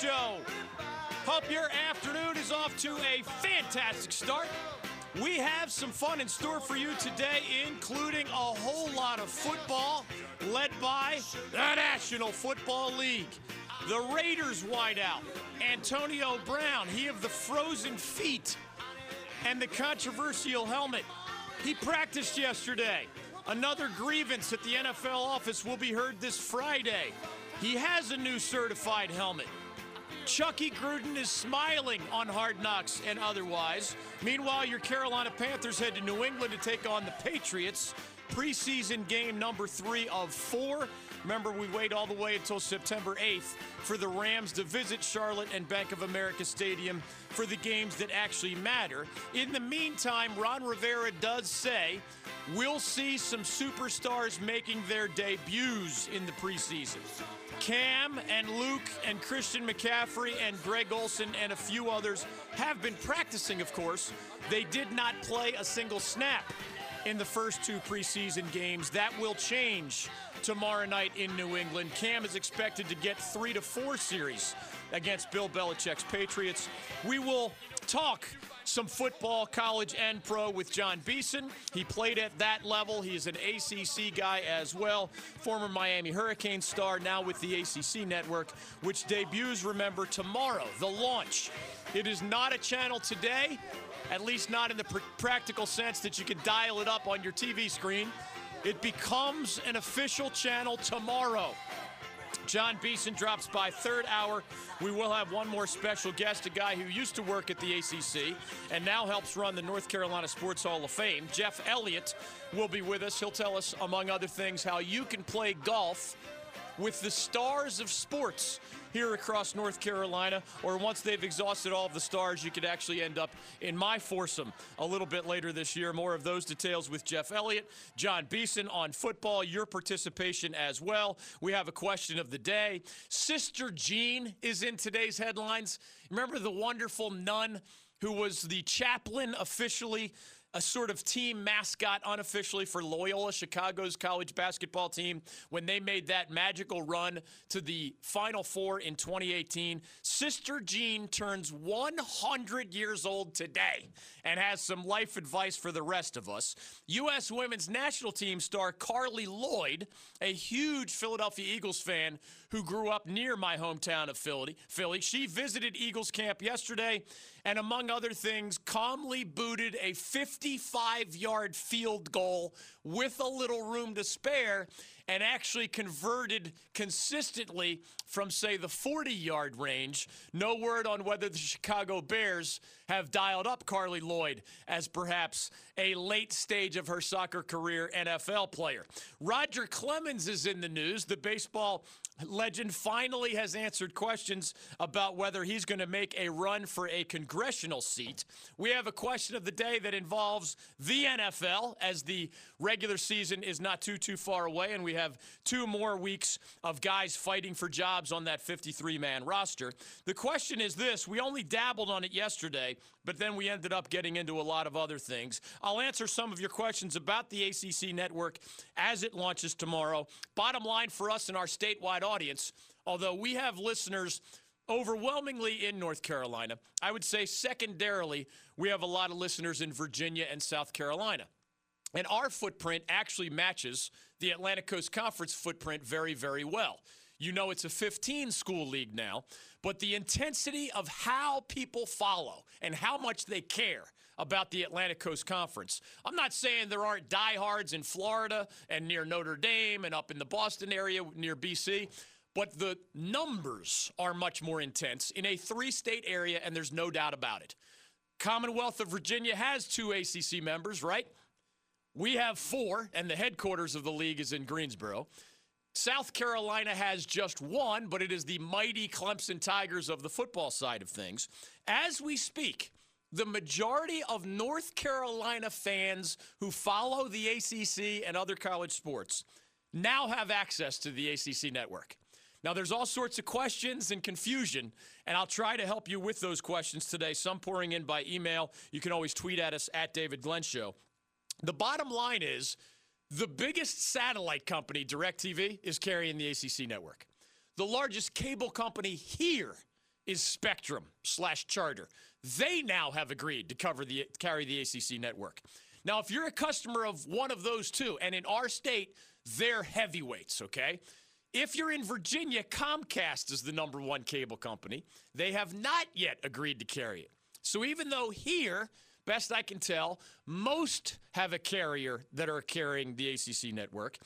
Show. Hope your afternoon is off to a fantastic start. We have some fun in store for you today, including a whole lot of football led by the National Football League. The Raiders wideout, Antonio Brown, he of the frozen feet and the controversial helmet. He practiced yesterday. Another grievance at the NFL office will be heard this Friday. He has a new certified helmet. Chucky Gruden is smiling on Hard Knocks and otherwise. Meanwhile, your Carolina Panthers head to New England to take on the Patriots. Preseason game number three of four. Remember, we wait all the way until September 8th for the Rams to visit Charlotte and Bank of America Stadium for the games that actually matter. In the meantime, Ron Rivera does say we'll see some superstars making their debuts in the preseason. Cam and Luke and Christian McCaffrey and Greg Olsen and a few others have been practicing, of course. They did not play a single snap in the first two preseason games. That will change tomorrow night in New England. Cam is expected to get three to four series against Bill Belichick's Patriots. We will talk some football, college and pro with Jon Beason. He played at that level. He is an ACC guy as well. Former Miami Hurricane star, now with the ACC network, which debuts, remember, tomorrow, the launch. It is not a channel today, at least not in the pr- practical sense that you can dial it up on your TV screen. It becomes an official channel tomorrow. Jon Beason drops by third hour. We will have one more special guest, a guy who used to work at the ACC and now helps run the North Carolina Sports Hall of Fame. Jeff Elliott will be with us. He'll tell us, among other things, how you can play golf with the stars of sports here across North Carolina, or once they've exhausted all of the stars, you could actually end up in my foursome a little bit later this year. More of those details with Jeff Elliott, Jon Beason on football, your participation as well. We have a question of the day. Sister Jean is in today's headlines. Remember the wonderful nun who was the chaplain officially a sort of team mascot unofficially for Loyola Chicago's college basketball team when they made that magical run to the Final Four in 2018. Sister Jean turns 100 years old today and has some life advice for the rest of us. U.S. women's national team star Carli Lloyd, a huge Philadelphia Eagles fan who grew up near my hometown of Philly, Philly. She visited Eagles camp yesterday and, among other things, calmly booted a 55 yard field goal with a little room to spare and actually converted consistently from, say, the 40 yard range. No word on whether the Chicago Bears have dialed up Carli Lloyd as perhaps a late stage of her soccer career NFL player. Roger Clemens is in the news. The baseball legend finally has answered questions about whether he's going to make a run for a congressional seat. We have a question of the day that involves the NFL as the regular season is not too too far away and we have two more weeks of guys fighting for jobs on that 53 man roster. The question is this, we only dabbled on it yesterday, but then we ended up getting into a lot of other things. I'll answer some of your questions about the ACC network as it launches tomorrow. Bottom line for us and our statewide audience, although we have listeners overwhelmingly in North Carolina, I would say secondarily, we have a lot of listeners in Virginia and South Carolina. And our footprint actually matches the Atlantic Coast Conference footprint very, very well. You know, it's a 15 school league now, but the intensity of how people follow and how much they care about the Atlantic Coast Conference. I'm not saying there aren't diehards in Florida and near Notre Dame and up in the Boston area near BC, but the numbers are much more intense in a three state area, and there's no doubt about it. Commonwealth of Virginia has two ACC members, right? We have four, and the headquarters of the league is in Greensboro. South Carolina has just one, but it is the mighty Clemson Tigers of the football side of things. As we speak, the majority of North Carolina fans who follow the ACC and other college sports now have access to the ACC network. Now, there's all sorts of questions and confusion, and I'll try to help you with those questions today. Some pouring in by email. You can always tweet at us at David Glenn Show. The bottom line is the biggest satellite company, DirecTV, is carrying the ACC network. The largest cable company here is Spectrum slash Charter. They now have agreed to cover the carry the ACC network. Now, if you're a customer of one of those two, and in our state, they're heavyweights, okay? If you're in Virginia, Comcast is the number one cable company. They have not yet agreed to carry it. So even though here, best I can tell, most have a carrier that are carrying the ACC network.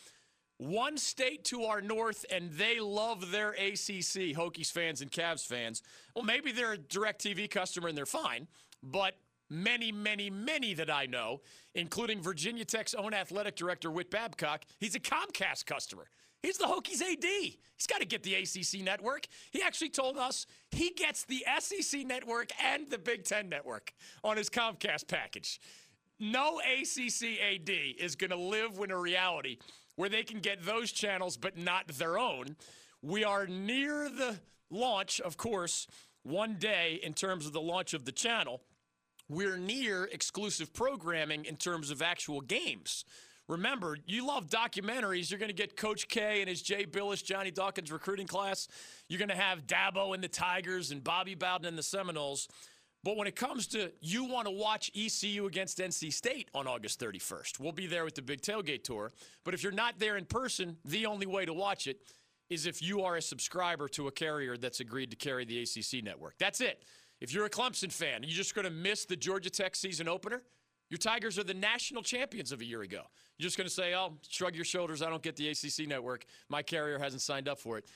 One state to our north, and they love their ACC, Hokies fans and Cavs fans. Well, maybe they're a DirecTV customer and they're fine, but many, many, many that I know, including Virginia Tech's own athletic director, Whit Babcock, he's a Comcast customer. He's the Hokies AD. He's got to get the ACC network. He actually told us he gets the SEC network and the Big Ten network on his Comcast package. No ACC AD is going to live in a reality where they can get those channels but not their own. We are near the launch, of course, one day in terms of the launch of the channel. We're near exclusive programming in terms of actual games. Remember, you love documentaries. You're going to get Coach K and his Jay Bilas, Johnny Dawkins recruiting class. You're going to have Dabo and the Tigers and Bobby Bowden and the Seminoles. But when it comes to you want to watch ECU against NC State on August 31st, we'll be there with the Big Tailgate Tour. But if you're not there in person, the only way to watch it is if you are a subscriber to a carrier that's agreed to carry the ACC network. That's it. If you're a Clemson fan, you're just going to miss the Georgia Tech season opener. Your Tigers are the national champions of a year ago. You're just going to say, oh, shrug your shoulders. I don't get the ACC network. My carrier hasn't signed up for it.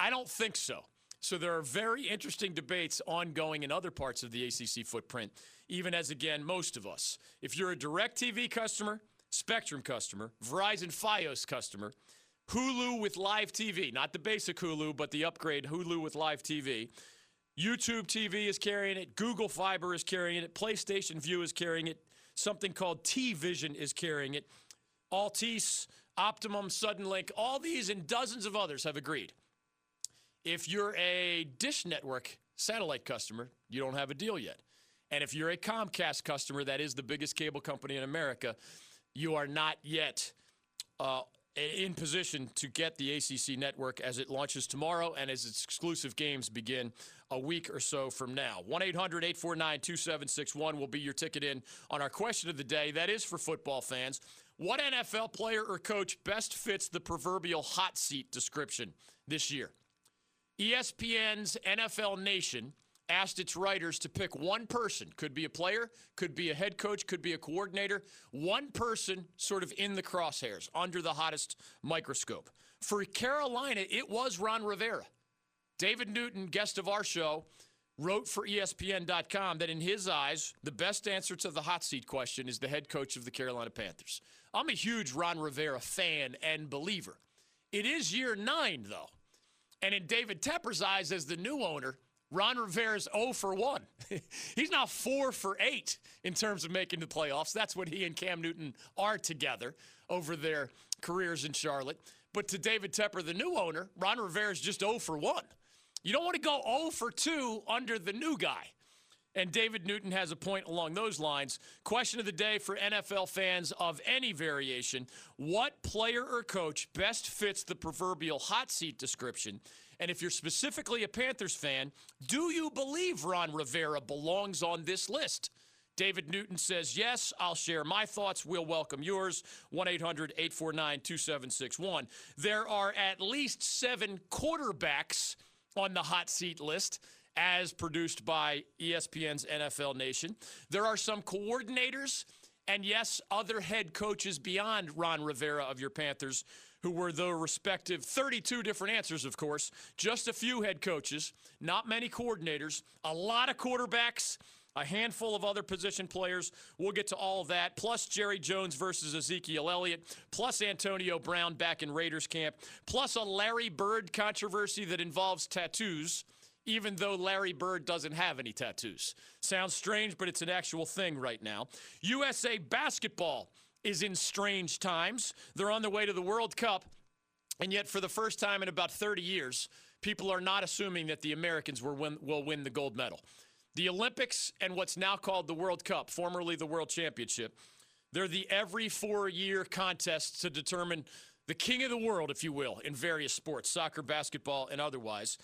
I don't think so. So there are very interesting debates ongoing in other parts of the ACC footprint, even as, again, most of us. If you're a DirecTV customer, Spectrum customer, Verizon Fios customer, Hulu with live TV, not the basic Hulu, but the upgrade Hulu with live TV. YouTube TV is carrying it. Google Fiber is carrying it. PlayStation Vue is carrying it. Something called T Vision is carrying it. Altice, Optimum, Suddenlink, all these and dozens of others have agreed. If you're a Dish Network satellite customer, you don't have a deal yet. And if you're a Comcast customer, that is the biggest cable company in America, you are not yet uh, in position to get the ACC network as it launches tomorrow and as its exclusive games begin a week or so from now. 1 800 849 2761 will be your ticket in on our question of the day. That is for football fans. What NFL player or coach best fits the proverbial hot seat description this year? ESPN's NFL Nation asked its writers to pick one person. Could be a player, could be a head coach, could be a coordinator. One person sort of in the crosshairs, under the hottest microscope. For Carolina, it was Ron Rivera. David Newton, guest of our show, wrote for ESPN.com that in his eyes, the best answer to the hot seat question is the head coach of the Carolina Panthers. I'm a huge Ron Rivera fan and believer. It is year nine, though. And in David Tepper's eyes, as the new owner, Ron Rivera's 0 for 1. He's now 4 for 8 in terms of making the playoffs. That's what he and Cam Newton are together over their careers in Charlotte. But to David Tepper, the new owner, Ron Rivera's just 0 for 1. You don't want to go 0 for 2 under the new guy. And David Newton has a point along those lines. Question of the day for NFL fans of any variation What player or coach best fits the proverbial hot seat description? And if you're specifically a Panthers fan, do you believe Ron Rivera belongs on this list? David Newton says, Yes, I'll share my thoughts. We'll welcome yours. 1 800 849 2761. There are at least seven quarterbacks on the hot seat list as produced by ESPN's NFL Nation. There are some coordinators and, yes, other head coaches beyond Ron Rivera of your Panthers who were the respective 32 different answers, of course. Just a few head coaches, not many coordinators, a lot of quarterbacks, a handful of other position players. We'll get to all of that, plus Jerry Jones versus Ezekiel Elliott, plus Antonio Brown back in Raiders camp, plus a Larry Bird controversy that involves tattoos even though Larry Bird doesn't have any tattoos. Sounds strange, but it's an actual thing right now. USA basketball is in strange times. They're on their way to the World Cup, and yet for the first time in about 30 years, people are not assuming that the Americans will win, will win the gold medal. The Olympics and what's now called the World Cup, formerly the World Championship, they're the every four year contests to determine the king of the world, if you will, in various sports, soccer, basketball, and otherwise.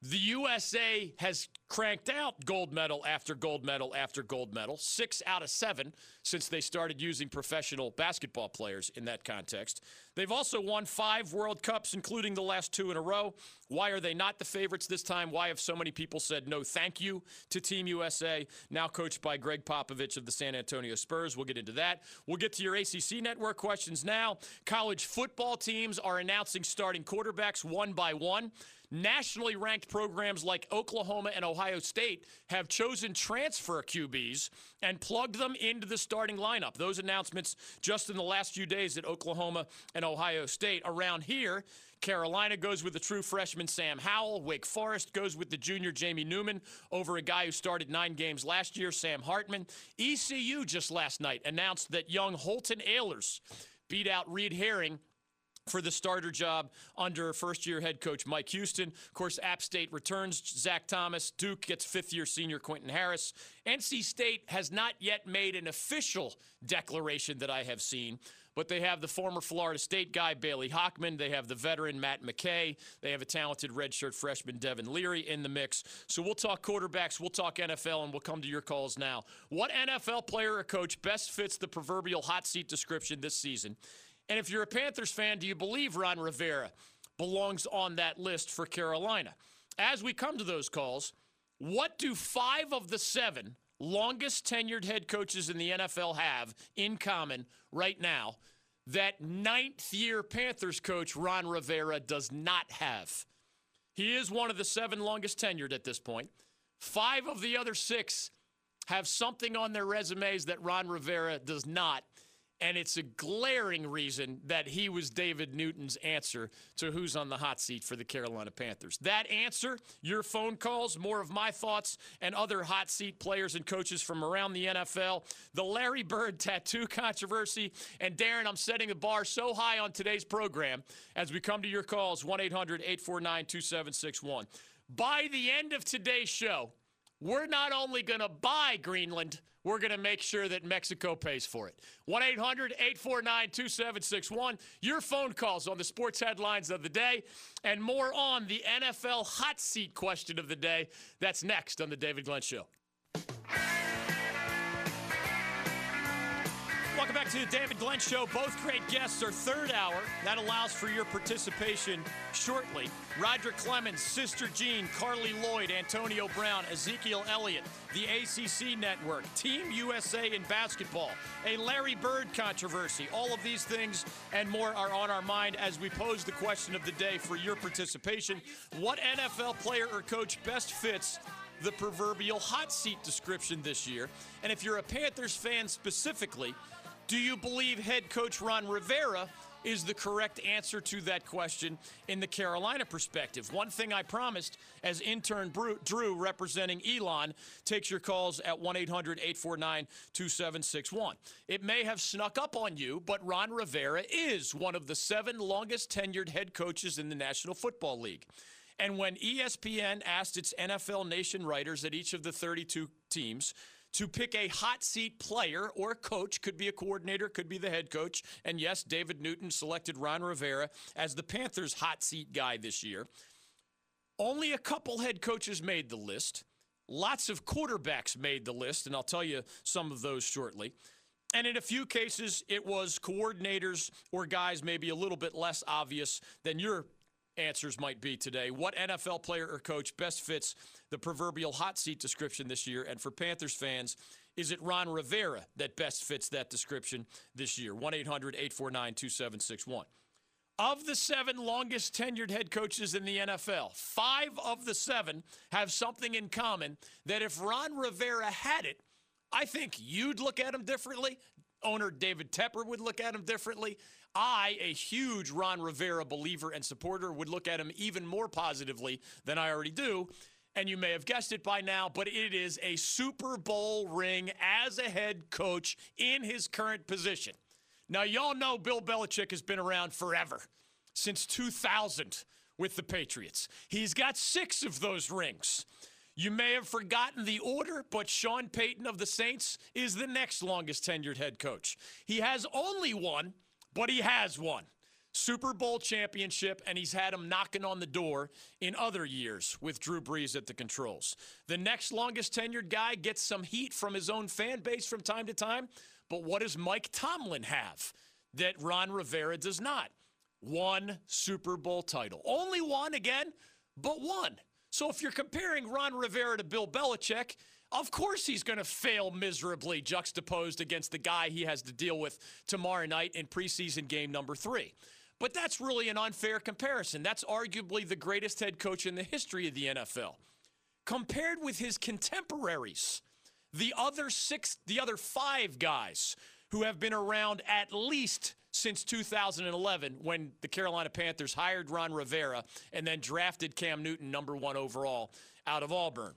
The USA has cranked out gold medal after gold medal after gold medal, six out of seven since they started using professional basketball players in that context. They've also won five World Cups, including the last two in a row. Why are they not the favorites this time? Why have so many people said no thank you to Team USA, now coached by Gregg Popovich of the San Antonio Spurs? We'll get into that. We'll get to your ACC network questions now. College football teams are announcing starting quarterbacks one by one. Nationally ranked programs like Oklahoma and Ohio State have chosen transfer QBs and plugged them into the starting lineup. Those announcements just in the last few days at Oklahoma and Ohio State. Around here, Carolina goes with the true freshman Sam Howell. Wake Forest goes with the junior Jamie Newman over a guy who started nine games last year, Sam Hartman. ECU just last night announced that young Holton Ahlers beat out Reid Herring for the starter job under first year head coach Mike Houston. Of course, App State returns Zach Thomas. Duke gets fifth year senior Quentin Harris. NC State has not yet made an official declaration that I have seen. But they have the former Florida State guy, Bailey Hockman. They have the veteran, Matt McKay. They have a talented redshirt freshman, Devin Leary, in the mix. So we'll talk quarterbacks, we'll talk NFL, and we'll come to your calls now. What NFL player or coach best fits the proverbial hot seat description this season? And if you're a Panthers fan, do you believe Ron Rivera belongs on that list for Carolina? As we come to those calls, what do five of the seven longest tenured head coaches in the NFL have in common right now that ninth year Panthers coach Ron Rivera does not have? He is one of the seven longest tenured at this point. Five of the other six have something on their resumes that Ron Rivera does not. And it's a glaring reason that he was David Newton's answer to who's on the hot seat for the Carolina Panthers. That answer, your phone calls, more of my thoughts, and other hot seat players and coaches from around the NFL, the Larry Bird tattoo controversy. And Darren, I'm setting the bar so high on today's program as we come to your calls 1 800 849 2761. By the end of today's show, we're not only going to buy Greenland, we're going to make sure that Mexico pays for it. 1 800 849 2761. Your phone calls on the sports headlines of the day and more on the NFL hot seat question of the day. That's next on The David Glenn Show. Welcome back to the David Glenn Show. Both great guests are third hour. That allows for your participation shortly. Roger Clemens, Sister Jean, Carli Lloyd, Antonio Brown, Ezekiel Elliott, the ACC Network, Team USA in basketball, a Larry Bird controversy. All of these things and more are on our mind as we pose the question of the day for your participation. What NFL player or coach best fits the proverbial hot seat description this year? And if you're a Panthers fan specifically, do you believe head coach Ron Rivera is the correct answer to that question in the Carolina perspective? One thing I promised as intern Drew representing Elon takes your calls at 1 800 849 2761. It may have snuck up on you, but Ron Rivera is one of the seven longest tenured head coaches in the National Football League. And when ESPN asked its NFL Nation writers at each of the 32 teams, to pick a hot seat player or coach, could be a coordinator, could be the head coach. And yes, David Newton selected Ron Rivera as the Panthers' hot seat guy this year. Only a couple head coaches made the list. Lots of quarterbacks made the list, and I'll tell you some of those shortly. And in a few cases, it was coordinators or guys maybe a little bit less obvious than your answers might be today. What NFL player or coach best fits the proverbial hot seat description this year? And for Panthers fans, is it Ron Rivera that best fits that description this year? 1 800 849 2761. Of the seven longest tenured head coaches in the NFL, five of the seven have something in common that if Ron Rivera had it, I think you'd look at him differently. Owner David Tepper would look at him differently. I, a huge Ron Rivera believer and supporter, would look at him even more positively than I already do. And you may have guessed it by now, but it is a Super Bowl ring as a head coach in his current position. Now, y'all know Bill Belichick has been around forever, since 2000 with the Patriots. He's got six of those rings. You may have forgotten the order, but Sean Payton of the Saints is the next longest tenured head coach. He has only one but he has one. Super Bowl championship, and he's had him knocking on the door in other years with Drew Brees at the controls. The next longest tenured guy gets some heat from his own fan base from time to time, but what does Mike Tomlin have that Ron Rivera does not? One Super Bowl title. Only one again, but one. So if you're comparing Ron Rivera to Bill Belichick, of course he's going to fail miserably juxtaposed against the guy he has to deal with tomorrow night in preseason game number three. But that's really an unfair comparison. That's arguably the greatest head coach in the history of the NFL. Compared with his contemporaries, the other six, the other five guys who have been around at least since 2011 when the Carolina Panthers hired Ron Rivera and then drafted Cam Newton number one overall out of Auburn.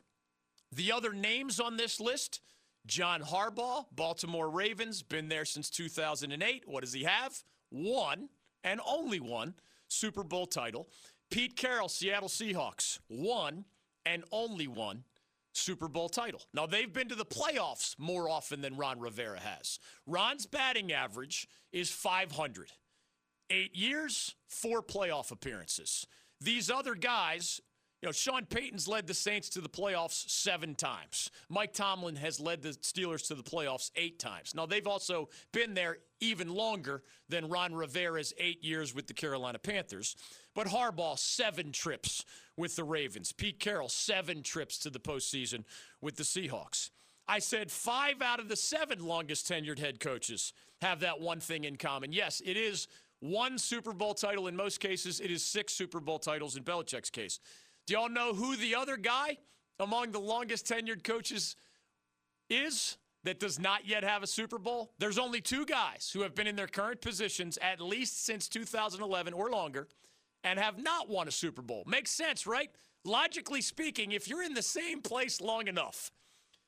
The other names on this list John Harbaugh, Baltimore Ravens, been there since 2008. What does he have? One and only one Super Bowl title. Pete Carroll, Seattle Seahawks, one and only one Super Bowl title. Now, they've been to the playoffs more often than Ron Rivera has. Ron's batting average is 500. Eight years, four playoff appearances. These other guys, you know, Sean Payton's led the Saints to the playoffs seven times. Mike Tomlin has led the Steelers to the playoffs eight times. Now, they've also been there even longer than Ron Rivera's eight years with the Carolina Panthers. But Harbaugh, seven trips with the Ravens. Pete Carroll, seven trips to the postseason with the Seahawks. I said five out of the seven longest tenured head coaches have that one thing in common. Yes, it is one Super Bowl title in most cases, it is six Super Bowl titles in Belichick's case. Do y'all know who the other guy among the longest tenured coaches is that does not yet have a Super Bowl? There's only two guys who have been in their current positions at least since 2011 or longer and have not won a Super Bowl. Makes sense, right? Logically speaking, if you're in the same place long enough,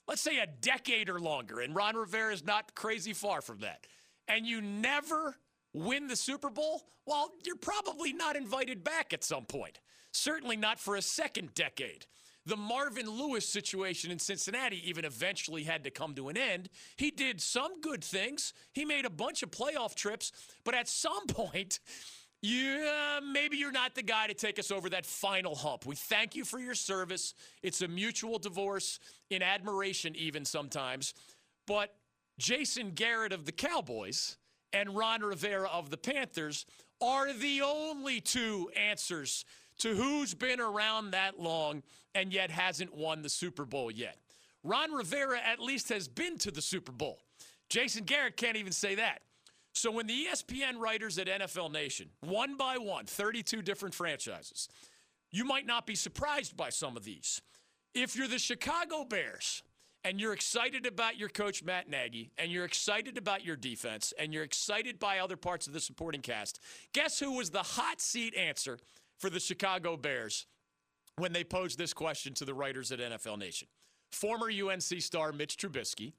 let's say a decade or longer, and Ron Rivera is not crazy far from that, and you never win the Super Bowl, well, you're probably not invited back at some point. Certainly not for a second decade. The Marvin Lewis situation in Cincinnati even eventually had to come to an end. He did some good things. He made a bunch of playoff trips, but at some point, yeah, maybe you're not the guy to take us over that final hump. We thank you for your service. It's a mutual divorce in admiration, even sometimes. But Jason Garrett of the Cowboys and Ron Rivera of the Panthers are the only two answers to who's been around that long and yet hasn't won the Super Bowl yet. Ron Rivera at least has been to the Super Bowl. Jason Garrett can't even say that. So when the ESPN writers at NFL Nation, one by one, 32 different franchises, you might not be surprised by some of these. If you're the Chicago Bears and you're excited about your coach Matt Nagy and you're excited about your defense and you're excited by other parts of the supporting cast, guess who was the hot seat answer for the Chicago Bears when they posed this question to the writers at NFL Nation? Former UNC star Mitch Trubisky.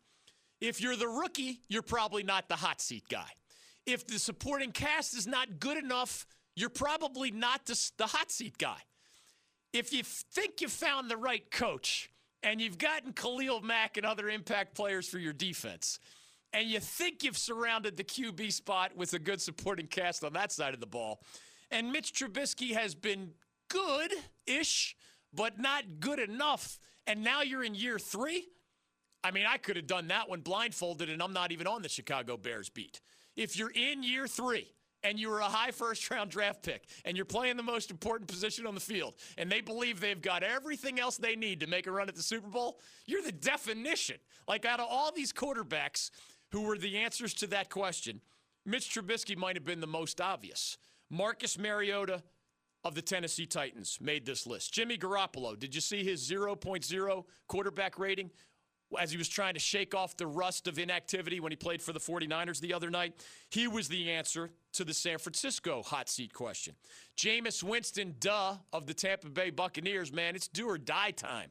If you're the rookie, you're probably not the hot seat guy if the supporting cast is not good enough, you're probably not the, hot seat guy. If you think you found the right coach and you've gotten Khalil Mack and other impact players for your defense, and you think you've surrounded the QB spot with a good supporting cast on that side of the ball, and Mitch Trubisky has been good ish, but not good enough, and now you're in year three. I mean, I could have done that one blindfolded, and I'm not even on the Chicago Bears beat if you're in year three and you were a high first round draft pick and you're playing the most important position on the field and they believe they've got everything else they need to make a run at the Super Bowl, you're the definition. Like out of all these quarterbacks who were the answers to that question, Mitch Trubisky might have been the most obvious. Marcus Mariota of the Tennessee Titans made this list. Jimmy Garoppolo, did you see his 0.0 quarterback rating? as he was trying to shake off the rust of inactivity when he played for the 49ers the other night. He was the answer to the San Francisco hot seat question. Jameis Winston, duh, of the Tampa Bay Buccaneers, man, it's do or die time.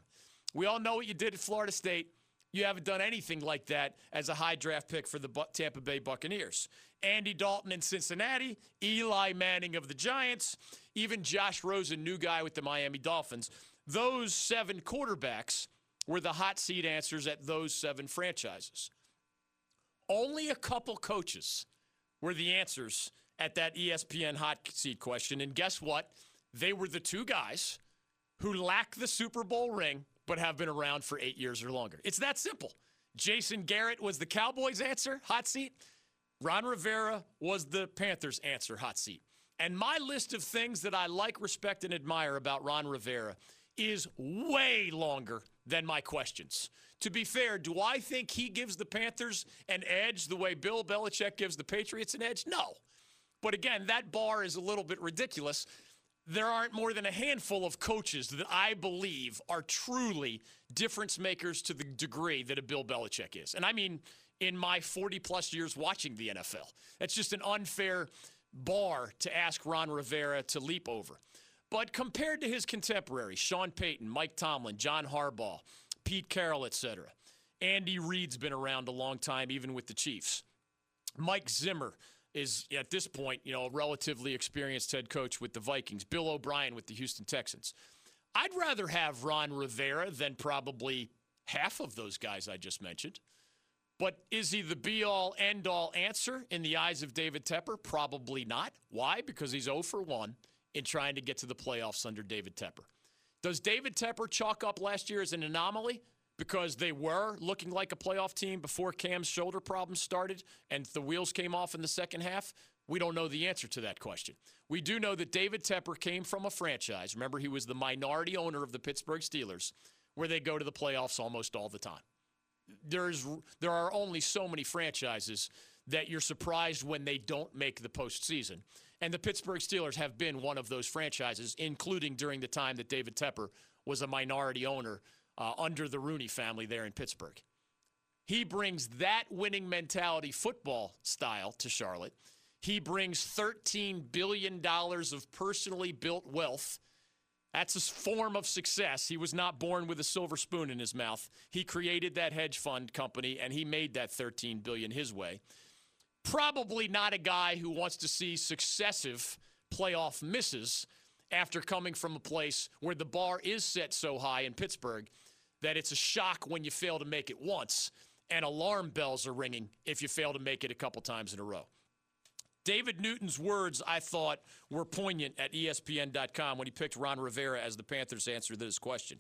We all know what you did at Florida State. You haven't done anything like that as a high draft pick for the Tampa Bay Buccaneers. Andy Dalton in Cincinnati, Eli Manning of the Giants, even Josh Rosen, new guy with the Miami Dolphins. Those seven quarterbacks were the hot seat answers at those seven franchises. Only a couple coaches were the answers at that ESPN hot seat question. And guess what? They were the two guys who lack the Super Bowl ring but have been around for eight years or longer. It's that simple. Jason Garrett was the Cowboys' answer, hot seat. Ron Rivera was the Panthers' answer, hot seat. And my list of things that I like, respect, and admire about Ron Rivera is way longer than my questions. To be fair, do I think he gives the Panthers an edge the way Bill Belichick gives the Patriots an edge? No. But again, that bar is a little bit ridiculous. There aren't more than a handful of coaches that I believe are truly difference makers to the degree that a Bill Belichick is. And I mean, in my 40 plus years watching the NFL, that's just an unfair bar to ask Ron Rivera to leap over. But compared to his contemporaries, Sean Payton, Mike Tomlin, John Harbaugh, Pete Carroll, etc., Andy Reid's been around a long time, even with the Chiefs. Mike Zimmer is at this point, you know, a relatively experienced head coach with the Vikings. Bill O'Brien with the Houston Texans. I'd rather have Ron Rivera than probably half of those guys I just mentioned. But is he the be all end all answer in the eyes of David Tepper? Probably not. Why? Because he's 0 for 1 in trying to get to the playoffs under David Tepper. Does David Tepper chalk up last year as an anomaly? Because they were looking like a playoff team before Cam's shoulder problems started and the wheels came off in the second half? We don't know the answer to that question. We do know that David Tepper came from a franchise. Remember, he was the minority owner of the Pittsburgh Steelers, where they go to the playoffs almost all the time. There's there are only so many franchises that you're surprised when they don't make the postseason. And the Pittsburgh Steelers have been one of those franchises, including during the time that David Tepper was a minority owner uh, under the Rooney family there in Pittsburgh. He brings that winning mentality football style to Charlotte. He brings $13 billion of personally built wealth. That's a form of success. He was not born with a silver spoon in his mouth. He created that hedge fund company and he made that 13 billion his way. Probably not a guy who wants to see successive playoff misses after coming from a place where the bar is set so high in Pittsburgh that it's a shock when you fail to make it once, and alarm bells are ringing if you fail to make it a couple times in a row. David Newton's words, I thought, were poignant at ESPN.com when he picked Ron Rivera as the Panthers' answer to this question.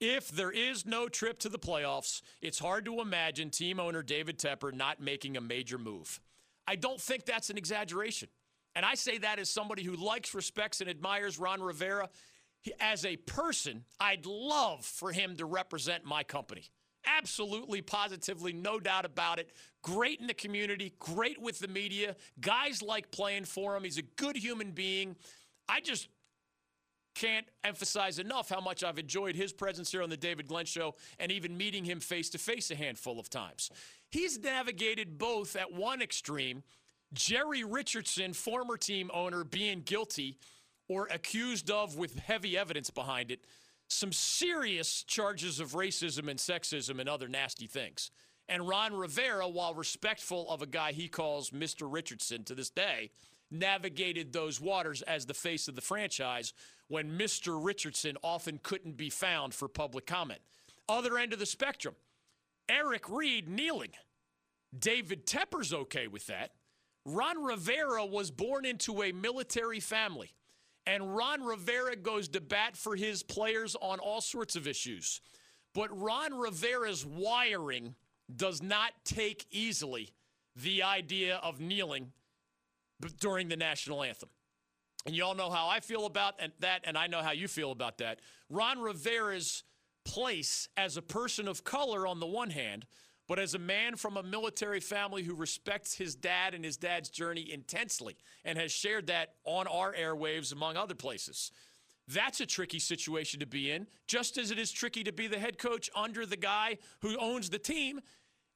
If there is no trip to the playoffs, it's hard to imagine team owner David Tepper not making a major move. I don't think that's an exaggeration. And I say that as somebody who likes, respects, and admires Ron Rivera. As a person, I'd love for him to represent my company. Absolutely, positively, no doubt about it. Great in the community, great with the media. Guys like playing for him. He's a good human being. I just can't emphasize enough how much I've enjoyed his presence here on the David Glenn Show and even meeting him face to face a handful of times. He's navigated both at one extreme Jerry Richardson, former team owner, being guilty or accused of, with heavy evidence behind it, some serious charges of racism and sexism and other nasty things. And Ron Rivera, while respectful of a guy he calls Mr. Richardson to this day, navigated those waters as the face of the franchise when Mr. Richardson often couldn't be found for public comment. Other end of the spectrum, Eric Reid kneeling. David Tepper's okay with that. Ron Rivera was born into a military family, and Ron Rivera goes to bat for his players on all sorts of issues. But Ron Rivera's wiring does not take easily the idea of kneeling during the national anthem. And you all know how I feel about that, and I know how you feel about that. Ron Rivera's place as a person of color, on the one hand, but as a man from a military family who respects his dad and his dad's journey intensely and has shared that on our airwaves, among other places. That's a tricky situation to be in, just as it is tricky to be the head coach under the guy who owns the team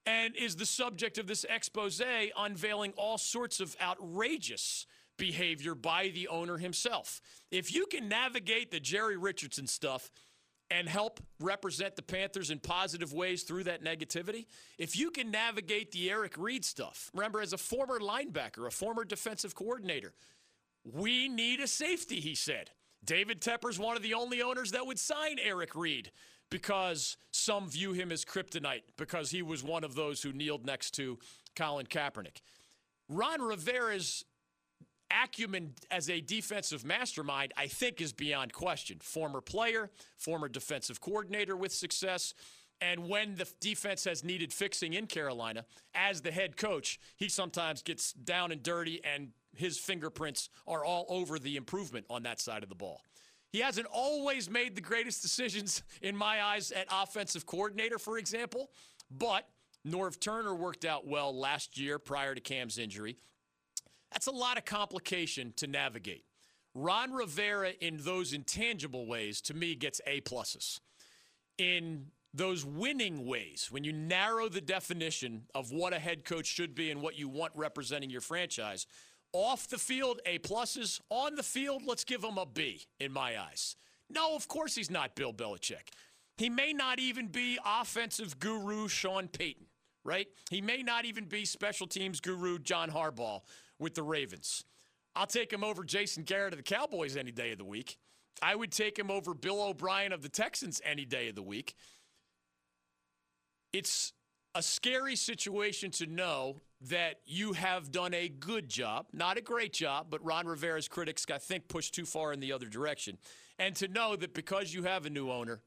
and is the subject of this expose unveiling all sorts of outrageous behavior by the owner himself. If you can navigate the Jerry Richardson stuff, and help represent the Panthers in positive ways through that negativity, if you can navigate the Eric Reid stuff, remember, as a former linebacker, a former defensive coordinator, we need a safety, he said. David Tepper's one of the only owners that would sign Eric Reid because some view him as kryptonite because he was one of those who kneeled next to Colin Kaepernick. Ron Rivera's acumen as a defensive mastermind, I think, is beyond question. Former player, former defensive coordinator with success. And when the defense has needed fixing in Carolina, as the head coach, he sometimes gets down and dirty, and his fingerprints are all over the improvement on that side of the ball. He hasn't always made the greatest decisions, in my eyes, at offensive coordinator, for example, but Norv Turner worked out well last year prior to Cam's injury. That's a lot of complication to navigate. Ron Rivera, in those intangible ways, to me, gets A pluses. In those winning ways, when you narrow the definition of what a head coach should be and what you want representing your franchise, off the field, A pluses. On the field, let's give him a B in my eyes. No, of course he's not Bill Belichick. He may not even be offensive guru Sean Payton, right? He may not even be special teams guru John Harbaugh with the Ravens. I'll take him over Jason Garrett of the Cowboys any day of the week. I would take him over Bill O'Brien of the Texans any day of the week. It's a scary situation to know that you have done a good job, not a great job, but Ron Rivera's critics, I think, pushed too far in the other direction. And to know that because you have a new owner,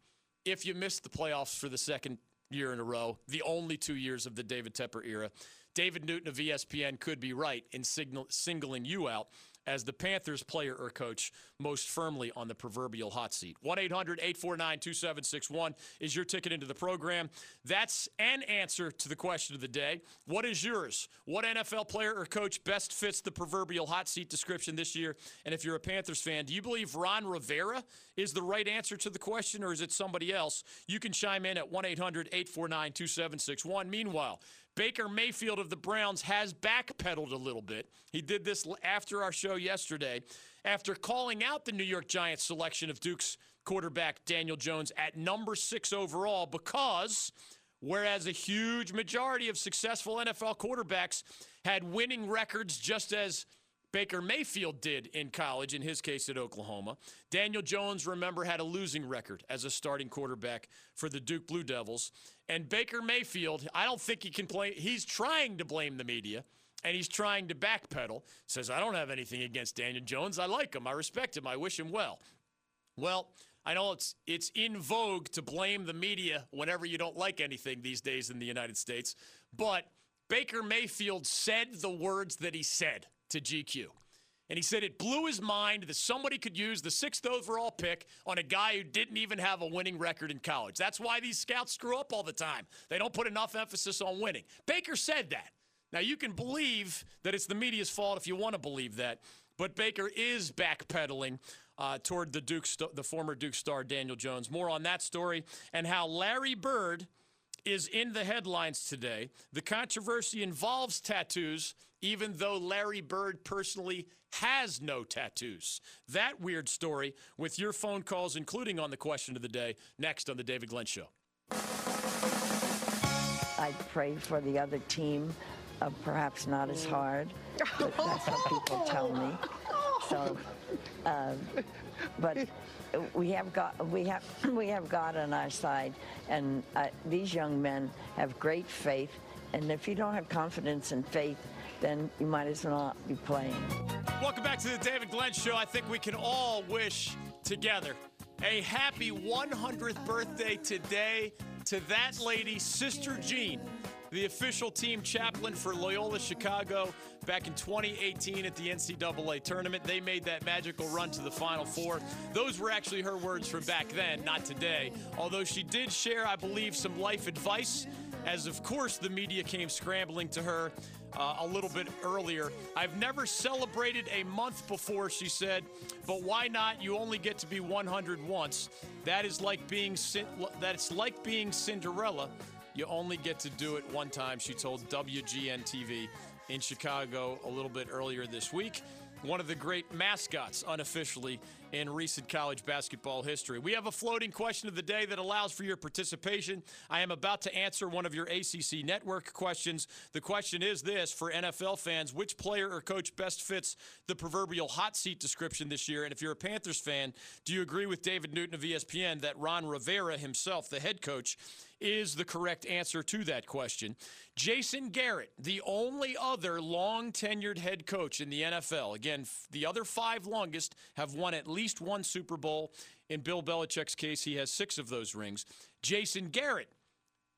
if you miss the playoffs for the second year in a row, the only two years of the David Tepper era, David Newton of ESPN could be right in signal, singling you out as the Panthers player or coach most firmly on the proverbial hot seat. 1 800 849 2761 is your ticket into the program. That's an answer to the question of the day. What is yours? What NFL player or coach best fits the proverbial hot seat description this year? And if you're a Panthers fan, do you believe Ron Rivera is the right answer to the question or is it somebody else? You can chime in at 1 800 849 2761. Meanwhile, Baker Mayfield of the Browns has backpedaled a little bit. He did this after our show yesterday after calling out the New York Giants selection of Duke's quarterback Daniel Jones at number six overall because whereas a huge majority of successful NFL quarterbacks had winning records just as Baker Mayfield did in college, in his case at Oklahoma. Daniel Jones, remember, had a losing record as a starting quarterback for the Duke Blue Devils. And Baker Mayfield, I don't think he can play. He's trying to blame the media and he's trying to backpedal. Says, I don't have anything against Daniel Jones. I like him. I respect him. I wish him well. Well, I know it's it's in vogue to blame the media whenever you don't like anything these days in the United States, but Baker Mayfield said the words that he said to GQ. And he said it blew his mind that somebody could use the sixth overall pick on a guy who didn't even have a winning record in college. That's why these scouts screw up all the time. They don't put enough emphasis on winning. Baker said that. Now, you can believe that it's the media's fault if you want to believe that, but Baker is backpedaling uh, toward the Duke, the former Duke star Daniel Jones. More on that story and how Larry Bird is in the headlines today. The controversy involves tattoos, even though Larry Bird personally has no tattoos. That weird story with your phone calls, including on the question of the day, next on The David Glenn Show. I pray for the other team, uh, perhaps not as hard, that's what people tell me. So, uh, but we have got we have we have God on our side, and uh, these young men have great faith. And if you don't have confidence and faith, then you might as well not be playing. Welcome back to the David Glenn Show. I think we can all wish together a happy 100th birthday today to that lady, Sister Jean the official team chaplain for Loyola Chicago back in 2018 at the NCAA tournament. They made that magical run to the Final Four. Those were actually her words from back then, not today. Although she did share, I believe, some life advice, as of course the media came scrambling to her. Uh, a little bit earlier. I've never celebrated a month before, she said, but why not? You only get to be 100 once. That is like being that's like being Cinderella. You only get to do it one time, she told WGN TV in Chicago a little bit earlier this week. One of the great mascots, unofficially, in recent college basketball history. We have a floating question of the day that allows for your participation. I am about to answer one of your ACC network questions. The question is this for NFL fans which player or coach best fits the proverbial hot seat description this year? And if you're a Panthers fan, do you agree with David Newton of ESPN that Ron Rivera himself, the head coach, is the correct answer to that question. Jason Garrett, the only other long tenured head coach in the NFL. Again, the other five longest have won at least one Super Bowl. In Bill Belichick's case, he has six of those rings. Jason Garrett,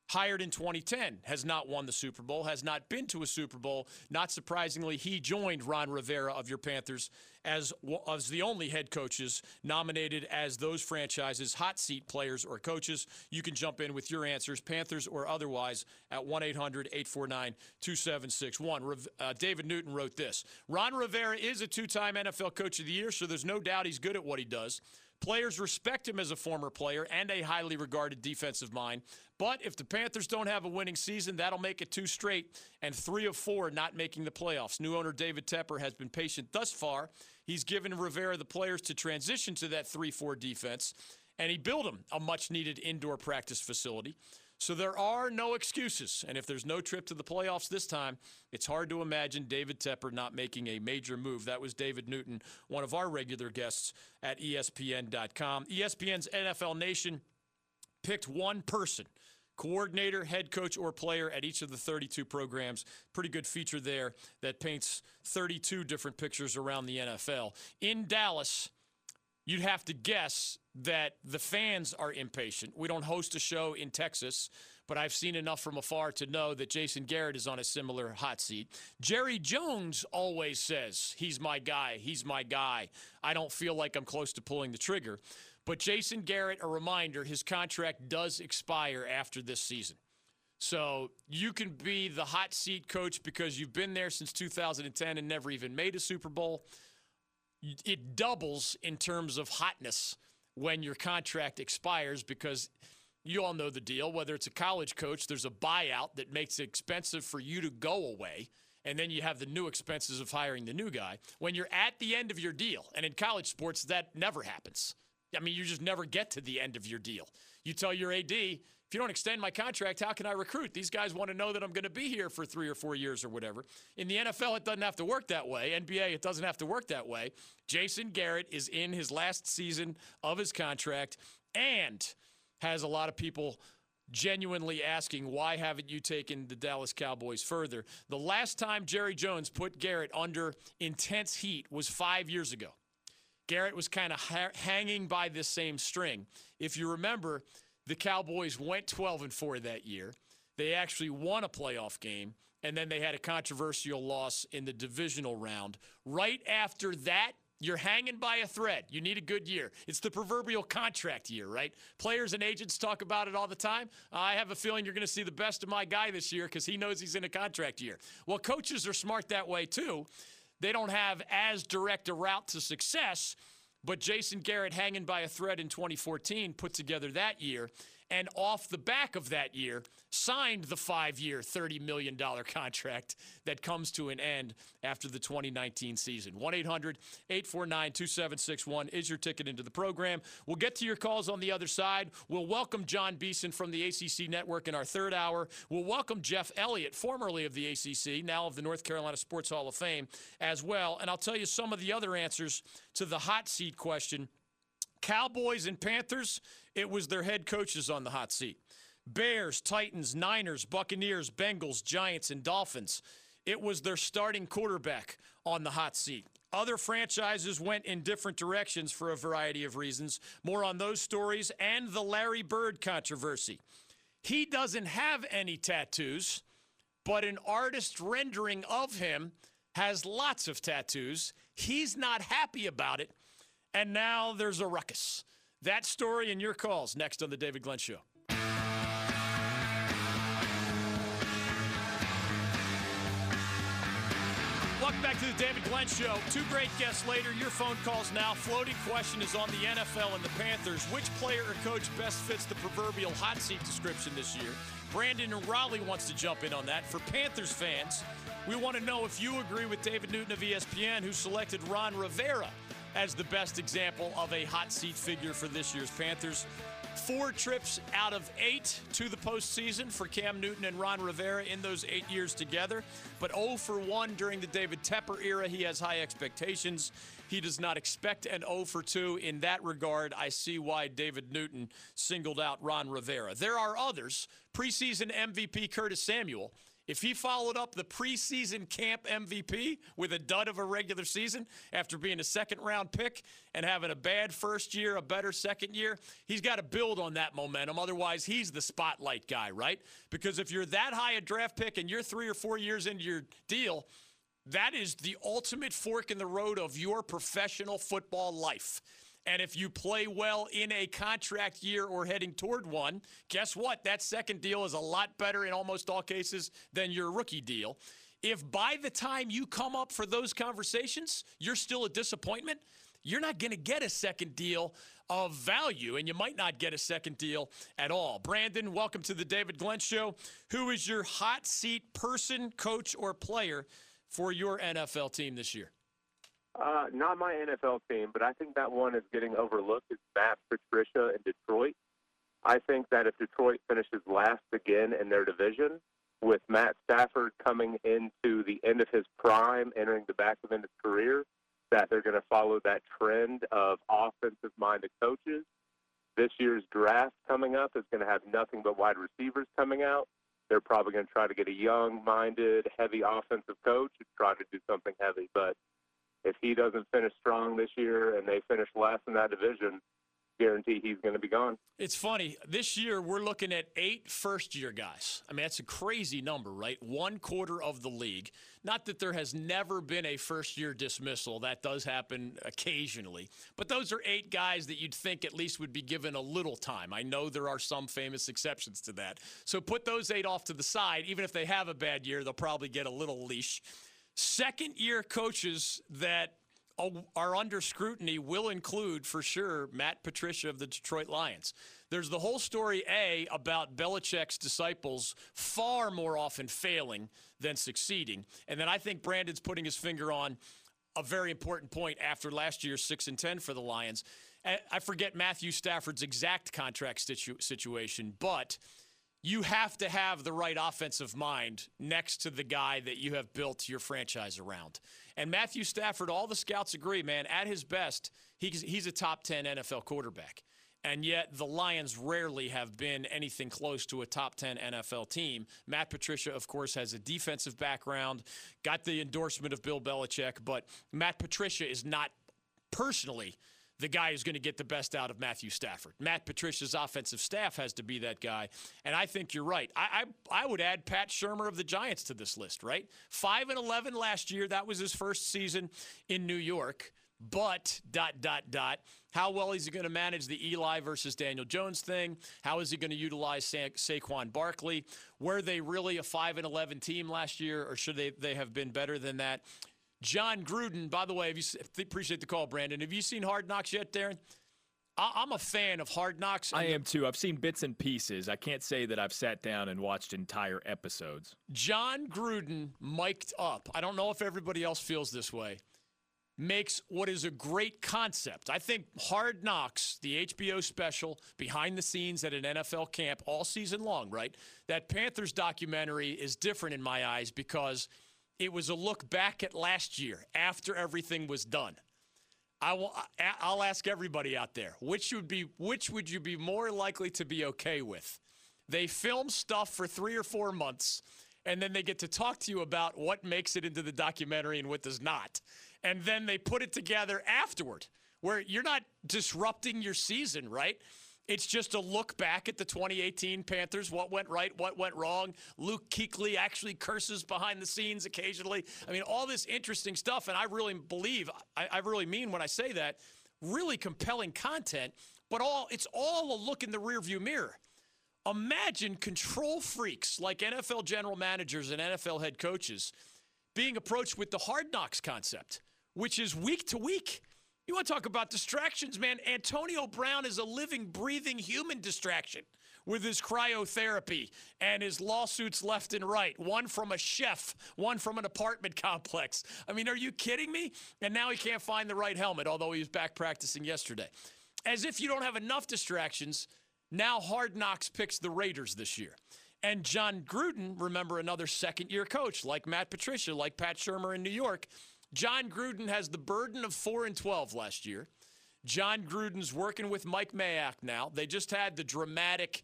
hired in 2010, has not won the Super Bowl, has not been to a Super Bowl. Not surprisingly, he joined Ron Rivera of your Panthers as, as the only head coaches nominated as those franchises' hot seat players or coaches. You can jump in with your answers, Panthers or otherwise, at 1 800 849 2761. Uh, David Newton wrote this Ron Rivera is a two time NFL Coach of the Year, so there's no doubt he's good at what he does. Players respect him as a former player and a highly regarded defensive mind. But if the Panthers don't have a winning season, that'll make it two straight and three of four not making the playoffs. New owner David Tepper has been patient thus far. He's given Rivera the players to transition to that 3 4 defense, and he built him a much needed indoor practice facility. So there are no excuses. And if there's no trip to the playoffs this time, it's hard to imagine David Tepper not making a major move. That was David Newton, one of our regular guests at ESPN.com. ESPN's NFL Nation picked one person coordinator, head coach, or player at each of the 32 programs. Pretty good feature there that paints 32 different pictures around the NFL. In Dallas, you'd have to guess that the fans are impatient. We don't host a show in Texas, but I've seen enough from afar to know that Jason Garrett is on a similar hot seat. Jerry Jones always says, He's my guy. He's my guy. I don't feel like I'm close to pulling the trigger. But Jason Garrett, a reminder, his contract does expire after this season. So you can be the hot seat coach because you've been there since 2010 and never even made a Super Bowl. It doubles in terms of hotness when your contract expires because you all know the deal. Whether it's a college coach, there's a buyout that makes it expensive for you to go away. And then you have the new expenses of hiring the new guy. When you're at the end of your deal, and in college sports, that never happens. I mean, you just never get to the end of your deal. You tell your AD, if you don't extend my contract, how can I recruit? These guys want to know that I'm going to be here for three or four years or whatever. In the NFL, it doesn't have to work that way. NBA, it doesn't have to work that way. Jason Garrett is in his last season of his contract and has a lot of people genuinely asking why haven't you taken the Dallas Cowboys further? The last time Jerry Jones put Garrett under intense heat was 5 years ago. Garrett was kind of ha- hanging by this same string. If you remember, the Cowboys went 12 and 4 that year. They actually won a playoff game, and then they had a controversial loss in the divisional round. Right after that, you're hanging by a thread. You need a good year. It's the proverbial contract year, right? Players and agents talk about it all the time. I have a feeling you're going to see the best of my guy this year because he knows he's in a contract year. Well, coaches are smart that way too. They don't have as direct a route to success, but Jason Garrett hanging by a thread in 2014 put together that year and off the back of that year, signed the five year, $30 million contract that comes to an end after the 2019 season. 1 800 849 2761 is your ticket into the program. We'll get to your calls on the other side. We'll welcome Jon Beason from the ACC Network in our third hour. We'll welcome Jeff Elliott, formerly of the ACC, now of the North Carolina Sports Hall of Fame, as well. And I'll tell you some of the other answers to the hot seat question Cowboys and Panthers, it was their head coaches on the hot seat. Bears, Titans, Niners, Buccaneers, Bengals, Giants, and Dolphins. It was their starting quarterback on the hot seat. Other franchises went in different directions for a variety of reasons. More on those stories and the Larry Bird controversy. He doesn't have any tattoos, but an artist rendering of him has lots of tattoos. He's not happy about it and now there's a ruckus. That story and your calls next on The David Glenn Show. Welcome back to the David Glenn Show. Two great guests later. Your phone calls now. Floating question is on the NFL and the Panthers. Which player or coach best fits the proverbial hot seat description this year? Brandon and Raleigh wants to jump in on that. For Panthers fans, we want to know if you agree with David Newton of ESPN, who selected Ron Rivera as the best example of a hot seat figure for this year's Panthers. Four trips out of eight to the postseason for Cam Newton and Ron Rivera in those eight years together. But 0 for 1 during the David Tepper era. He has high expectations. He does not expect an 0 for 2. In that regard, I see why David Newton singled out Ron Rivera. There are others. Preseason MVP Curtis Samuel if he followed up the preseason camp MVP with a dud of a regular season after being a second round pick and having a bad first year, a better second year, he's got to build on that momentum. Otherwise, he's the spotlight guy, right? Because if you're that high a draft pick and you're three or four years into your deal, that is the ultimate fork in the road of your professional football life. And if you play well in a contract year or heading toward one, guess what? That second deal is a lot better in almost all cases than your rookie deal. If by the time you come up for those conversations, you're still a disappointment, you're not going to get a second deal of value, and you might not get a second deal at all. Brandon, welcome to the David Glenn Show. Who is your hot seat person, coach, or player for your NFL team this year? Uh, not my NFL team, but I think that one is getting overlooked. It's Matt Patricia in Detroit. I think that if Detroit finishes last again in their division, with Matt Stafford coming into the end of his prime, entering the back of his career, that they're going to follow that trend of offensive-minded coaches. This year's draft coming up is going to have nothing but wide receivers coming out. They're probably going to try to get a young-minded, heavy offensive coach and try to do something heavy, but if he doesn't finish strong this year and they finish last in that division, guarantee he's going to be gone. It's funny. This year, we're looking at eight first year guys. I mean, that's a crazy number, right? One quarter of the league. Not that there has never been a first year dismissal. That does happen occasionally. But those are eight guys that you'd think at least would be given a little time. I know there are some famous exceptions to that. So put those eight off to the side. Even if they have a bad year, they'll probably get a little leash. Second year coaches that are under scrutiny will include, for sure, Matt Patricia of the Detroit Lions. There's the whole story, A, about Belichick's disciples far more often failing than succeeding. And then I think Brandon's putting his finger on a very important point after last year's 6 and 10 for the Lions. I forget Matthew Stafford's exact contract situ- situation, but – you have to have the right offensive mind next to the guy that you have built your franchise around. And Matthew Stafford, all the scouts agree, man, at his best, he's, he's a top 10 NFL quarterback. And yet the Lions rarely have been anything close to a top 10 NFL team. Matt Patricia, of course, has a defensive background, got the endorsement of Bill Belichick, but Matt Patricia is not personally – the guy who's going to get the best out of Matthew Stafford. Matt Patricia's offensive staff has to be that guy. And I think you're right. I, I, I would add Pat Shurmur of the Giants to this list, right? 5 and 11 last year. That was his first season in New York. But, dot, dot, dot, how well is he going to manage the Eli versus Daniel Jones thing? How is he going to utilize Sa- Saquon Barkley? Were they really a 5 and 11 team last year, or should they, they have been better than that? Jon Gruden, by the way, have you appreciate the call, Brandon. Have you seen Hard Knocks yet, Darren? I'm a fan of Hard Knocks. I am too. I've seen bits and pieces. I can't say that I've sat down and watched entire episodes. Jon Gruden, mic'd up. I don't know if everybody else feels this way. Makes what is a great concept. I think Hard Knocks, the HBO special behind the scenes at an NFL camp all season long, right? That Panthers documentary is different in my eyes because – it was a look back at last year after everything was done. I will, I'll ask everybody out there which would be which would you be more likely to be okay with? They film stuff for three or four months, and then they get to talk to you about what makes it into the documentary and what does not, and then they put it together afterward, where you're not disrupting your season, right? It's just a look back at the 2018 Panthers, what went right, what went wrong. Luke Kuechly actually curses behind the scenes occasionally. I mean, all this interesting stuff, and I really believe, I, I really mean when I say that, really compelling content, but all it's all a look in the rearview mirror. Imagine control freaks like NFL general managers and NFL head coaches being approached with the hard knocks concept, which is week to week. You want to talk about distractions, man? Antonio Brown is a living, breathing human distraction with his cryotherapy and his lawsuits left and right. One from a chef, one from an apartment complex. I mean, are you kidding me? And now he can't find the right helmet, although he was back practicing yesterday. As if you don't have enough distractions. Now Hard Knocks picks the Raiders this year. And Jon Gruden, remember another second year coach like Matt Patricia, like Pat Shurmur in New York. Jon Gruden has the burden of 4 and 12 last year. Jon Gruden's working with Mike Mayock now. They just had the dramatic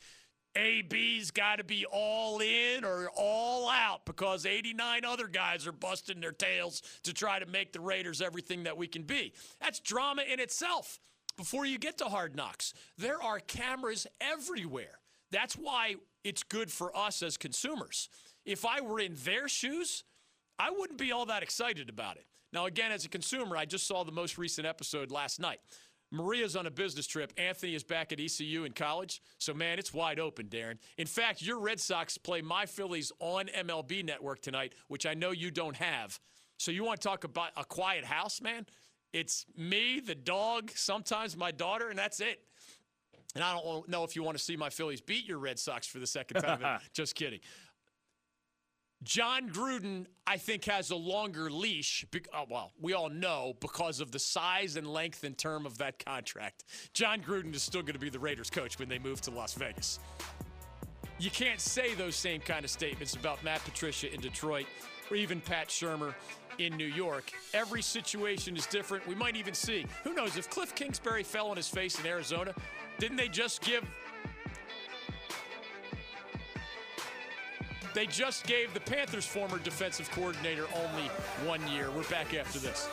AB's got to be all in or all out because 89 other guys are busting their tails to try to make the Raiders everything that we can be. That's drama in itself. Before you get to hard knocks, there are cameras everywhere. That's why it's good for us as consumers. If I were in their shoes, I wouldn't be all that excited about it. Now, again, as a consumer, I just saw the most recent episode last night. Maria's on a business trip. Anthony is back at ECU in college. So, man, it's wide open, Darren. In fact, your Red Sox play my Phillies on MLB Network tonight, which I know you don't have. So, you want to talk about a quiet house, man? It's me, the dog, sometimes my daughter, and that's it. And I don't know if you want to see my Phillies beat your Red Sox for the second time. Just kidding. Jon Gruden, I think, has a longer leash. Oh, well, we all know because of the size and length and term of that contract. Jon Gruden is still going to be the Raiders coach when they move to Las Vegas. You can't say those same kind of statements about Matt Patricia in Detroit or even Pat Shurmur in New York. Every situation is different. We might even see, who knows, if Kliff Kingsbury fell on his face in Arizona, didn't they just give They just gave the Panthers' former defensive coordinator only one year. We're back after this.